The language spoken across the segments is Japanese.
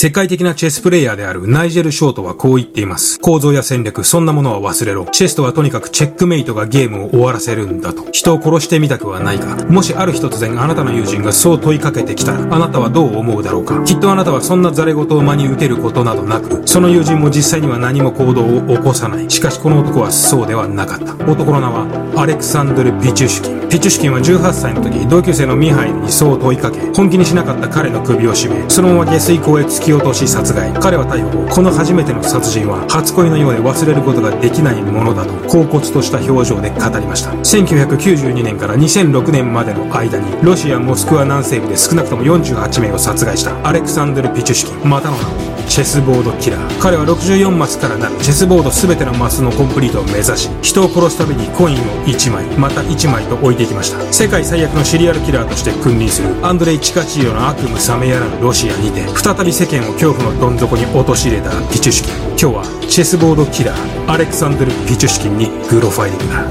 世界的なチェスプレイヤーであるナイジェル・ショートはこう言っています。構造や戦略、そんなものは忘れろ。チェスとはとにかくチェックメイトがゲームを終わらせるんだと。人を殺してみたくはないか。もしある日突然あなたの友人がそう問いかけてきたら、あなたはどう思うだろうか。きっとあなたはそんなザレ言を真に受けることなどなく、その友人も実際には何も行動を起こさない。しかしこの男はそうではなかった。男の名はアレクサンドル・ピチュシキン。ピチュシキンは18歳の時、同級生のミハイにそう問いかけ、本気にしなかった彼の首を絞め、そのまま下水溝へ突き落とし殺害。彼は逮捕後、この初めての殺人は初恋のようで忘れることができないものだと、恍惚とした表情で語りました。1992年から2006年までの間に、ロシア・モスクワ南西部で少なくとも48名を殺害したアレクサンドル・ピチュシキン、またの名をチェスボードキラー。彼は64マスからなるチェスボード全てのマスのコンプリートを目指し、人を殺すためにコインを1枚、また1枚と置いていきました。世界最悪のシリアルキラーとして君臨するアンドレイ・チカチーヨの悪夢冷めやらぬロシアにて、再び世間を恐怖のどん底に陥れたピチュシキン。今日はチェスボードキラー、アレクサンドル・ピチュシキンにグロファイリングだ。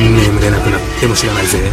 眠れなくなっても知らないぜ。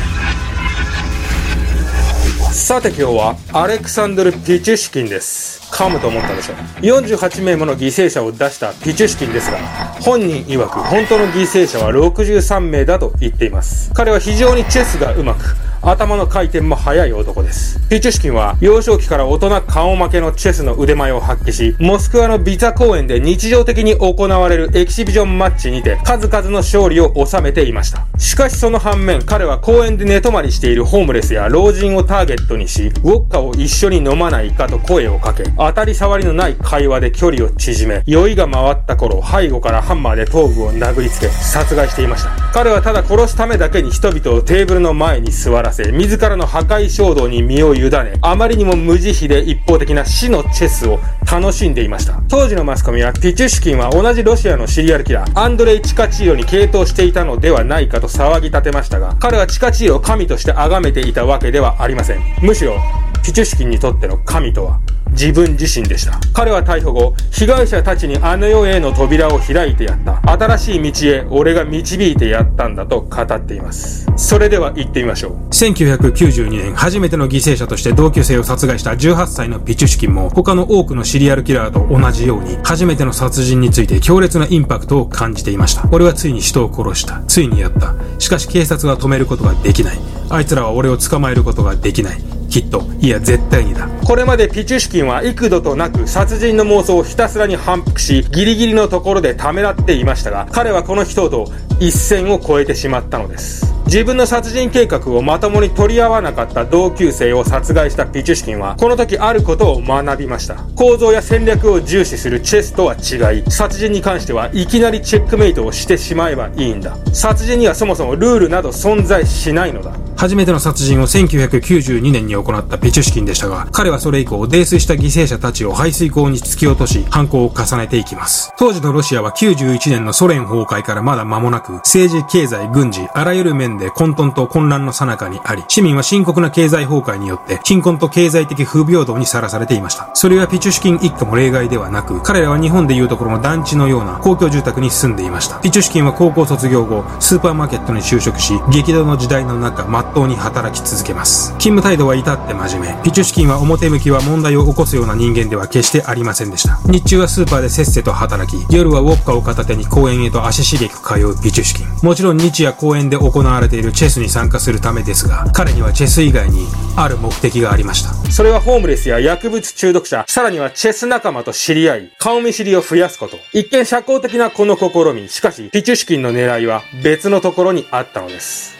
さて今日はアレクサンドル・ピチュシキンです。噛むと思ったでしょ48名もの犠牲者を出したピチュシキンですが本人曰く本当の犠牲者は63名だと言っています彼は非常にチェスがうまく頭の回転も速い男です。ピチュシキンは幼少期から大人顔負けのチェスの腕前を発揮し、モスクワのビザ公園で日常的に行われるエキシビジョンマッチにて数々の勝利を収めていました。しかしその反面、彼は公園で寝泊まりしているホームレスや老人をターゲットにし、ウォッカを一緒に飲まないかと声をかけ、当たり障りのない会話で距離を縮め、酔いが回った頃、背後からハンマーで頭部を殴りつけ、殺害していました。彼はただ殺すためだけに人々をテーブルの前に座らせ、自らの破壊衝動に身を委ね、あまりにも無慈悲で一方的な死のチェスを楽しんでいました。当時のマスコミは、ピチュシキンは同じロシアのシリアルキラー、アンドレイ・チカチーヨに傾倒していたのではないかと騒ぎ立てましたが、彼はチカチーヨを神として崇めていたわけではありません。むしろ、ピチュシキンにとっての神とは、自分自身でした。彼は逮捕後、被害者たちにあの世への扉を開いてやった。新しい道へ俺が導いてやったんだと語っています。それでは行ってみましょう。1992年、初めての犠牲者として同級生を殺害した18歳のピチュシキンも、他の多くのシリアルキラーと同じように、初めての殺人について強烈なインパクトを感じていました。俺はついに人を殺した。ついにやった。しかし警察は止めることができない。あいつらは俺を捕まえることができない。きっと、いや絶対にだ。これまでピチュシキンは幾度となく殺人の妄想をひたすらに反復し、ギリギリのところでためらっていましたが、彼はこの人と一線を越えてしまったのです。自分の殺人計画をまともに取り合わなかった同級生を殺害したピチュシキンは、この時あることを学びました。構造や戦略を重視するチェスとは違い、殺人に関してはいきなりチェックメイトをしてしまえばいいんだ。殺人にはそもそもルールなど存在しないのだ。初めての殺人を1992年に行ったピチュシキンでしたが、彼はそれ以降、泥酔した犠牲者たちを排水溝に突き落とし、犯行を重ねていきます。当時のロシアは91年のソ連崩壊からまだ間もなく、政治、経済、軍事、あらゆる面で混沌と混乱の最中にあり、市民は深刻な経済崩壊によって、貧困と経済的不平等にさらされていました。それはピチュシキン一家も例外ではなく、彼らは日本でいうところの団地のような公共住宅に住んでいました。ピチュシキンは高校卒業後、スーパーマーケットに就職し、激動の時代の中、真っ当に働き続けます。勤務態度は至って真面目。ピチュシキンは表向きは問題を起こすような人間では決してありませんでした。日中はスーパーでせっせと働き、夜はウォッカを片手に公園へと足しげく通うピチュシキン。もちろん日夜公園で行われているチェスに参加するためですが、彼にはチェス以外にある目的がありました。それはホームレスや薬物中毒者、さらにはチェス仲間と知り合い、顔見知りを増やすこと。一見社交的なこの試み、しかし、ピチュシキンの狙いは別のところにあったのです。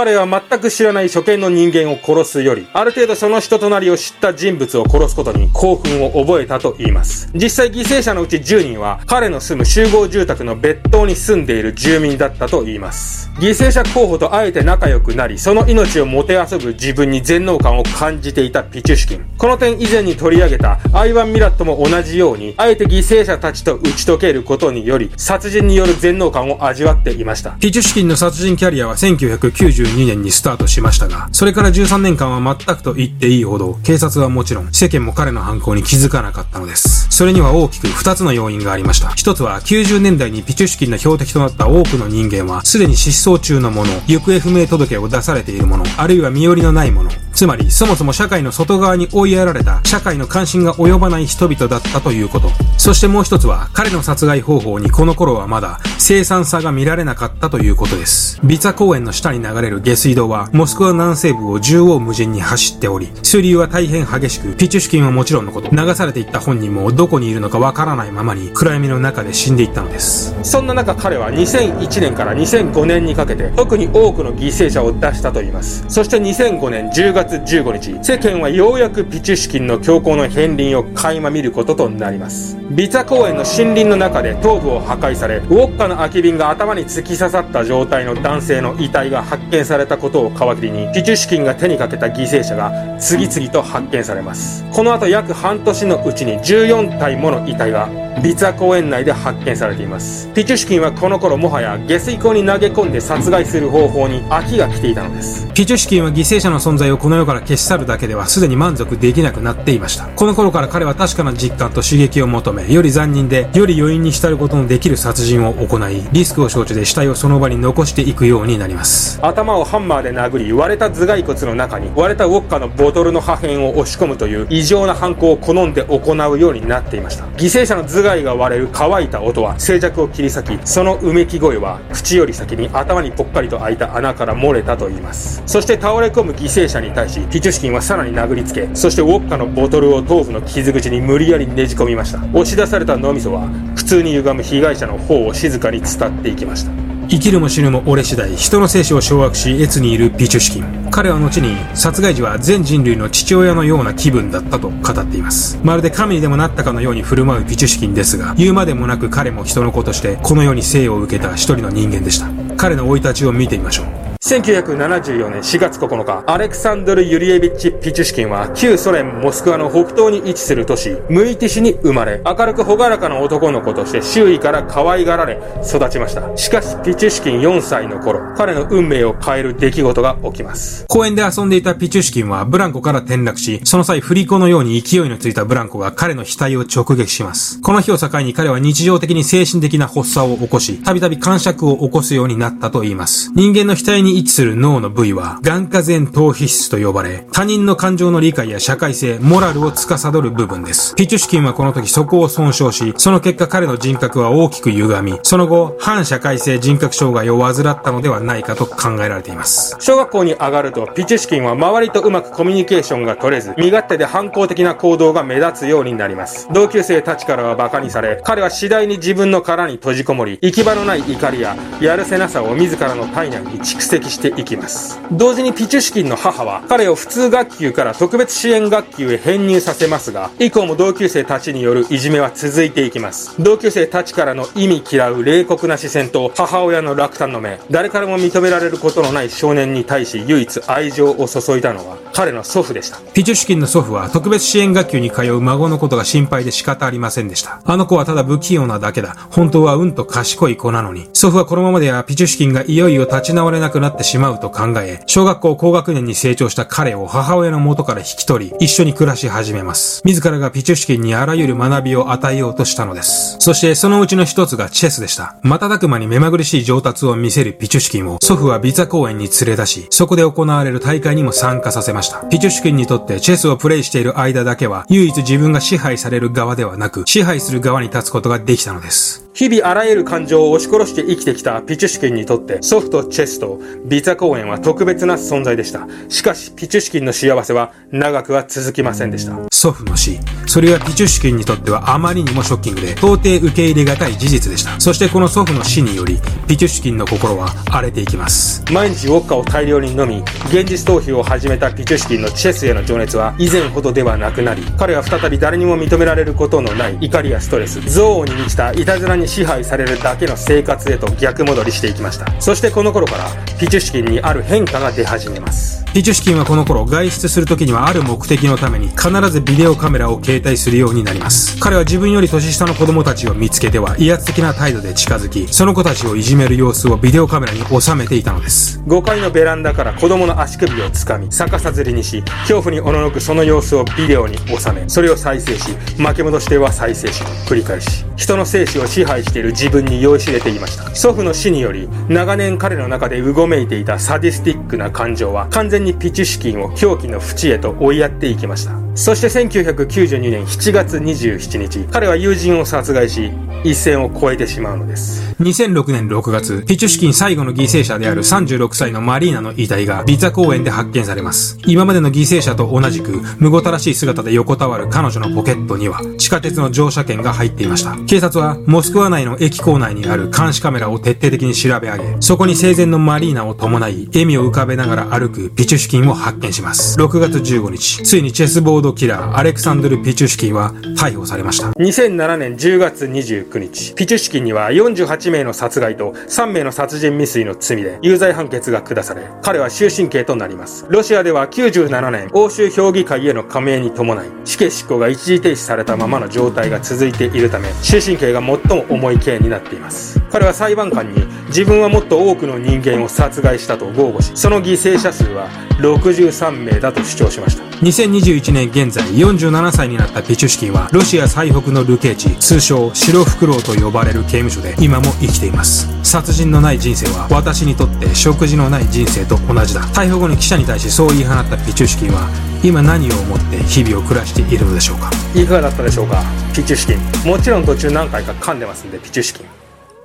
彼は全く知らない初見の人間を殺すより、ある程度その人となりを知った人物を殺すことに興奮を覚えたと言います。実際犠牲者のうち10人は、彼の住む集合住宅の別棟に住んでいる住民だったと言います。犠牲者候補とあえて仲良くなり、その命をもてあそぶ自分に全能感を感じていたピチュシキン。この点以前に取り上げたアイワン・ミラットも同じように、あえて犠牲者たちと打ち解けることにより、殺人による全能感を味わっていました。ピチュシキンの殺人キャリアは1990 92年にスタートしましたが、それから13年間は全くと言っていいほど、警察はもちろん、世間も彼の犯行に気づかなかったのです。それには大きく2つの要因がありました。1つは90年代にピチュシキンの標的となった多くの人間は、すでに失踪中の者、行方不明届を出されている者、あるいは身寄りのない者、つまり、そもそも社会の外側に追いやられた、社会の関心が及ばない人々だったということ。そしてもう一つは、彼の殺害方法にこの頃はまだ、生産さが見られなかったということです。ビツァ公園の下に流れる下水道は、モスクワ南西部を縦横無尽に走っており、水流は大変激しく、ピチュシュキンはもちろんのこと、流されていった本人もどこにいるのかわからないままに、暗闇の中で死んでいったのです。そんな中彼は2001年から2005年にかけて、特に多くの犠牲者を出したと言います。そして2005年10月月15日、世間はようやくピチュシキンの強行の片鱗を垣間見ることとなります。ビツァ公園の森林の中で頭部を破壊され、ウォッカの空き瓶が頭に突き刺さった状態の男性の遺体が発見されたことを皮切りに、ピチュシキンが手にかけた犠牲者が次々と発見されます。この後約半年のうちに14体もの遺体がビツァ公園内で発見されています。ピチュシキンはこの頃もはや下水溝に投げ込んで殺害する方法に飽きが来ていたのです。ピチュシキンは犠牲者の存在をこの世から消し去るだけではすでに満足できなくなっていました。この頃から彼は確かな実感と刺激を求め、より残忍で、より余韻に浸ることのできる殺人を行い、リスクを承知で死体をその場に残していくようになります。頭をハンマーで殴り、割れた頭蓋骨の中に割れたウォッカのボトルの破片を押し込むという異常な犯行を好んで行うようになっていました。犠牲者の頭蓋が割れる乾いた音は静寂を切り裂き、そのうめき声は口より先に頭にぽっかりと開いた穴から漏れたと言います。そして倒れ込む犠牲者に対し、ピチュシキンはさらに殴りつけ、そしてウォッカのボトルを頭部の傷口に無理やりねじ込みました。押し出された脳みそは、普通に歪む被害者の方を静かに伝っていきました。生きるも死ぬも俺次第、人の生死を掌握し、越にいるピチュシキン。彼は後に、殺害時は全人類の父親のような気分だったと語っています。まるで神にでもなったかのように振る舞うピチュシキンですが、言うまでもなく彼も人の子として、この世に生を受けた一人の人間でした。彼の生い立ちを見てみましょう。1974年4月9日、アレクサンドル・ユリエビッチ・ピチュシキンは、旧ソ連モスクワの北東に位置する都市、ムイティ市に生まれ、明るく朗らかな男の子として周囲から可愛がられ、育ちました。しかし、ピチュシキン4歳の頃、彼の運命を変える出来事が起きます。公園で遊んでいたピチュシキンは、ブランコから転落し、その際、振り子のように勢いのついたブランコが彼の額を直撃します。この日を境に彼は日常的に精神的な発作を起こし、たびたび感触を起こすようになったと言います。人間の額にに位置する脳の部位は、眼下前頭皮質と呼ばれ、他人の感情の理解や社会性、モラルを司る部分です。ピチュシキンはこの時そこを損傷し、その結果彼の人格は大きく歪み、その後、反社会性人格障害を患ったのではないかと考えられています。小学校に上がると、ピチュシキンは周りとうまくコミュニケーションが取れず、身勝手で反抗的な行動が目立つようになります。同級生たちからは馬鹿にされ、彼は次第に自分の殻に閉じこもり、行き場のない怒りや、やるせなさを自らの体内に蓄積していきます。同時にピチュシキンの母は彼を普通学級から特別支援学級へ編入させますが、以降も同級生たちによるいじめは続いていきます。同級生たちからの意味嫌う冷酷な視線と母親の落胆の目、誰からも認められることのない少年に対し唯一愛情を注いだのは彼の祖父でした。ピチュシキンの祖父は特別支援学級に通う孫のことが心配で仕方ありませんでした。あの子はただ不器用なだけだ。本当はうんと賢い子なのに。祖父はこのままではピチュシキンがいよいよ立ち直れなくなってしまうと考え、小学校高学年に成長した彼を母親の元から引き取り、一緒に暮らし始めます。自らがピチュシキンにあらゆる学びを与えようとしたのです。そしてそのうちの一つがチェスでした。瞬く間に目まぐるしい上達を見せるピチュシキンを祖父はビザ公園に連れ出し、そこで行われる大会にも参加させました。ピチュシキンにとってチェスをプレイしている間だけは、唯一自分が支配される側ではなく、支配する側に立つことができたのです。日々あらゆる感情を押し殺して生きてきたピチュシキンにとってソフト、チェスとビザ公園は特別な存在でした。しかし、ピチュシキンの幸せは長くは続きませんでした。祖父の死。それはピチュシキンにとってはあまりにもショッキングで、到底受け入れがたい事実でした。そしてこの祖父の死により、ピチュシキンの心は荒れていきます。毎日ウォッカを大量に飲み、現実逃避を始めたピチュシキンのチェスへの情熱は以前ほどではなくなり、彼は再び誰にも認められることのない怒りやストレス、憎悪に満ちたいたずらにに支配されるだけの生活へと逆戻りしていきました。そしてこの頃から、ピチュシキンにある変化が出始めます。ピチュシキンはこの頃外出する時にはある目的のために必ずビデオカメラを携帯するようになります。彼は自分より年下の子供たちを見つけては威圧的な態度で近づき、その子たちをいじめる様子をビデオカメラに収めていたのです。5階のベランダから子供の足首をつかみ、逆さずりにし、恐怖におののくその様子をビデオに収め、それを再生し、巻き戻しては再生しと、繰り返し、人の生死を支配している自分に酔いしれていました。祖父の死により、長年彼の中でうごめいていたサディスティックな感情は、完全にピチュシキンを狂気の淵へと追いやっていきました。そして1992年7月27日、彼は友人を殺害し、一線を越えてしまうのです。2006年6月、ピチュシキン最後の犠牲者である36歳のマリーナの遺体がビザ公園で発見されます。今までの犠牲者と同じく、むごたらしい姿で横たわる彼女のポケットには、地下鉄の乗車券が入っていました。警察は、モスクワ内の駅構内にある監視カメラを徹底的に調べ上げ、そこに生前のマリーナを伴い、笑みを浮かべながら歩くピチュシキンを発見します。6月15日、ついにチェスボードキラー、アレクサンドル・ピチュシキンは逮捕されました。2007年10月29日、ピチュシキンには48名の殺害と3名の殺人未遂の罪で有罪判決が下され、彼は終身刑となります。ロシアでは97年、欧州評議会への加盟に伴い、死刑執行が一時停止されたままの状態が続いているため、終身刑が最も重い刑になっています。彼は裁判官に自分はもっと多くの人間を殺害したと豪語し、その犠牲者数は63名だと主張しました。2021年現在47歳になったピチュシキンはロシア最北の流刑地、通称白フクロウと呼ばれる刑務所で今も生きています。殺人のない人生は私にとって食事のない人生と同じだ。逮捕後に記者に対しそう言い放ったピチュシキンは今何を思って日々を暮らしているのでしょうかいかがだったでしょうかピチュシキン。もちろん途中何回か噛んでますんで、ピチュシキン。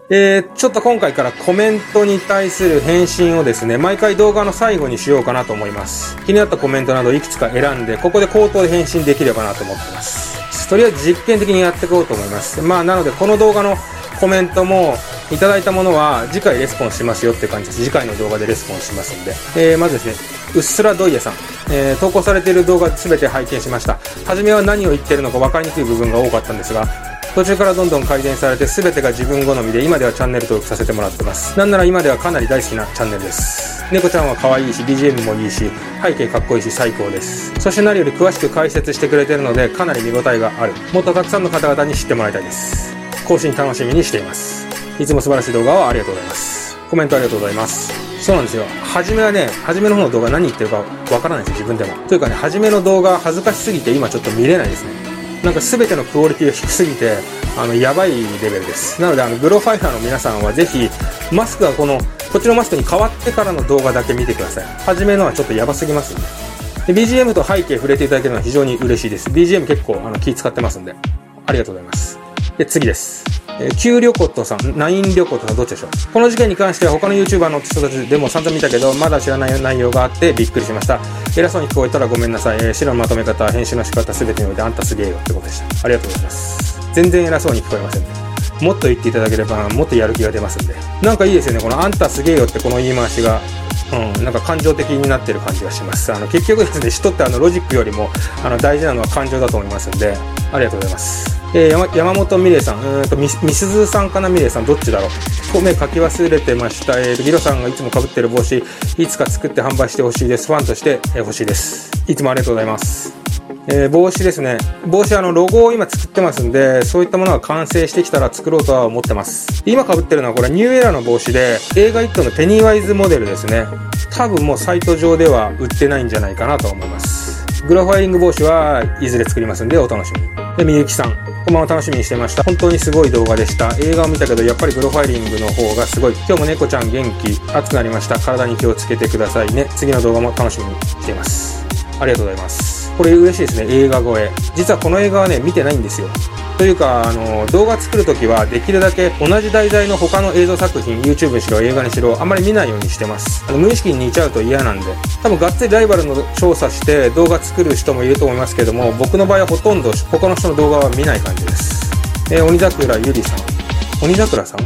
えー、ちょっと今回からコメントに対する返信をですね、毎回動画の最後にしようかなと思います。気になったコメントなどいくつか選んで、ここで口頭で返信できればなと思ってます。とりあえず実験的にやっていこうと思います。まあ、なのでこの動画のコメントもいただいたものは次回レスポンスしますよって感じです。次回の動画でレスポンしますんで。えー、まずですね、うっすらドイヤさん。えー、投稿されている動画全て拝見しました。初めは何を言ってるのか分かりにくい部分が多かったんですが、途中からどんどん改善されて全てが自分好みで今ではチャンネル登録させてもらってます。なんなら今ではかなり大好きなチャンネルです。猫ちゃんは可愛いし BGM もいいし背景かっこいいし最高です。そして何より詳しく解説してくれてるのでかなり見応えがある。もっとたくさんの方々に知ってもらいたいです。更新楽しみにしています。いつも素晴らしい動画をありがとうございます。コメントありがとうございます。そうなんですよ。初めはね、初めの方の動画何言ってるかわからないです、自分でも。というかね、初めの動画恥ずかしすぎて今ちょっと見れないですね。なんか全てのクオリティが低すぎて、あの、やばいレベルです。なので、あの、グロファイターの皆さんはぜひ、マスクがこの、こっちのマスクに変わってからの動画だけ見てください。初めのはちょっとやばすぎますんで。で、BGM と背景触れていただけるのは非常に嬉しいです。BGM 結構、あの、気使ってますんで。ありがとうございます。で、次です。えー、旧旅行とさん、ナイン旅行とさんどっちでしょう？この事件に関しては他の YouTuber の人たちでも散々見たけど、まだ知らない内容があってびっくりしました。偉そうに聞こえたらごめんなさい。えー、白のまとめ方、編集の仕方、すべてにおいてあんたすげえよってことでした。ありがとうございます。全然偉そうに聞こえませんね。もっと言っていただければ、もっとやる気が出ますんで。なんかいいですよね。このあんたすげえよってこの言い回しが。うん、なんか感情的になってる感じがします。あの、結局ですね、人ってあの、ロジックよりも、あの、大事なのは感情だと思いますんで、ありがとうございます。えー、山本美玲さん、うんとみすずさんかな美玲さん、どっちだろう。米書き忘れてました。えーと、ギロさんがいつも被ってる帽子、いつか作って販売してほしいです。ファンとして、え、欲しいです。いつもありがとうございます。えー、帽子ですね。帽子あの、ロゴを今作ってますんで、そういったものが完成してきたら作ろうとは思ってます。今被ってるのはこれニューエラの帽子で、映画イットのペニーワイズモデルですね。多分もうサイト上では売ってないんじゃないかなと思います。グラファイリング帽子はいずれ作りますんで、お楽しみに。で、みゆきさん。こんばんは楽しみにしてました。本当にすごい動画でした。映画を見たけど、やっぱりプロファイリングの方がすごい。今日も猫ちゃん元気、熱くなりました。体に気をつけてくださいね。次の動画も楽しみにしています。ありがとうございます。これ嬉しいですね。映画超え。実はこの映画はね、見てないんですよ。というか、あの、動画作るときは、できるだけ同じ題材の他の映像作品、YouTube にしろ映画にしろ、あんまり見ないようにしてます。あの無意識に似ちゃうと嫌なんで。多分、がっつりライバルの調査して動画作る人もいると思いますけども、僕の場合はほとんど他の人の動画は見ない感じです。えー、鬼桜ゆりさん。鬼桜さん？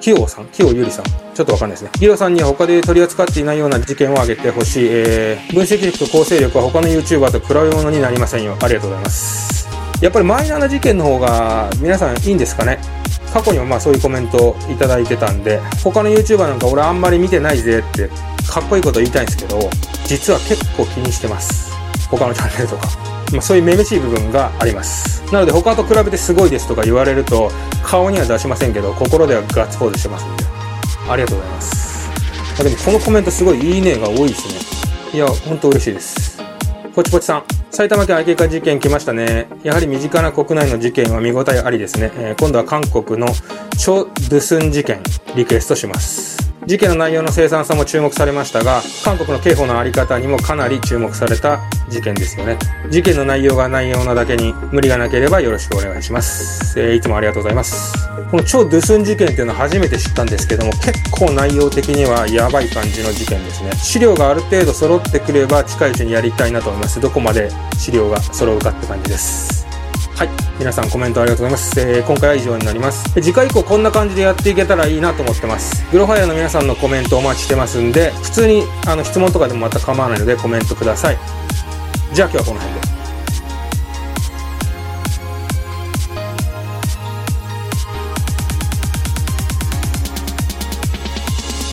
キヨさん？キヨゆりさんちょっとわかんないですね。ギロさんには他で取り扱っていないような事件を挙げてほしい。えー、分析力と構成力は他の YouTuber と比べ物になりませんよ。ありがとうございます。やっぱりマイナーな事件の方が皆さんいいんですかね？過去にもまあそういうコメントいただいてたんで、他の YouTuber なんか俺あんまり見てないぜってかっこいいこと言いたいんですけど、実は結構気にしてます。他のチャンネルとか。まあ、そういうめめしい部分があります。なので他と比べてすごいですとか言われると、顔には出しませんけど、心ではガッツポーズしてますんで。ありがとうございます。でもこのコメントすごいいいねが多いですね。いや、ほんと嬉しいです。ポチポチさん。埼玉県愛犬家事件来ましたね。やはり身近な国内の事件は見応えありですね。えー、今度は韓国のチョ・ドゥスン事件、リクエストします。事件の内容の凄惨さも注目されましたが、韓国の刑法の在り方にもかなり注目された事件ですよね。事件の内容が内容なだけに無理がなければよろしくお願いします。えー、いつもありがとうございます。この超ドゥスン事件っていうのは初めて知ったんですけども、結構内容的にはやばい感じの事件ですね。資料がある程度揃ってくれば近いうちにやりたいなと思います。どこまで資料が揃うかって感じです。はい。皆さんコメントありがとうございます。えー、今回は以上になります。次回以降こんな感じでやっていけたらいいなと思ってます。グロファイアの皆さんのコメントお待ちしてますんで、普通にあの質問とかでもまた構わないのでコメントください。じゃあ今日はこの辺で。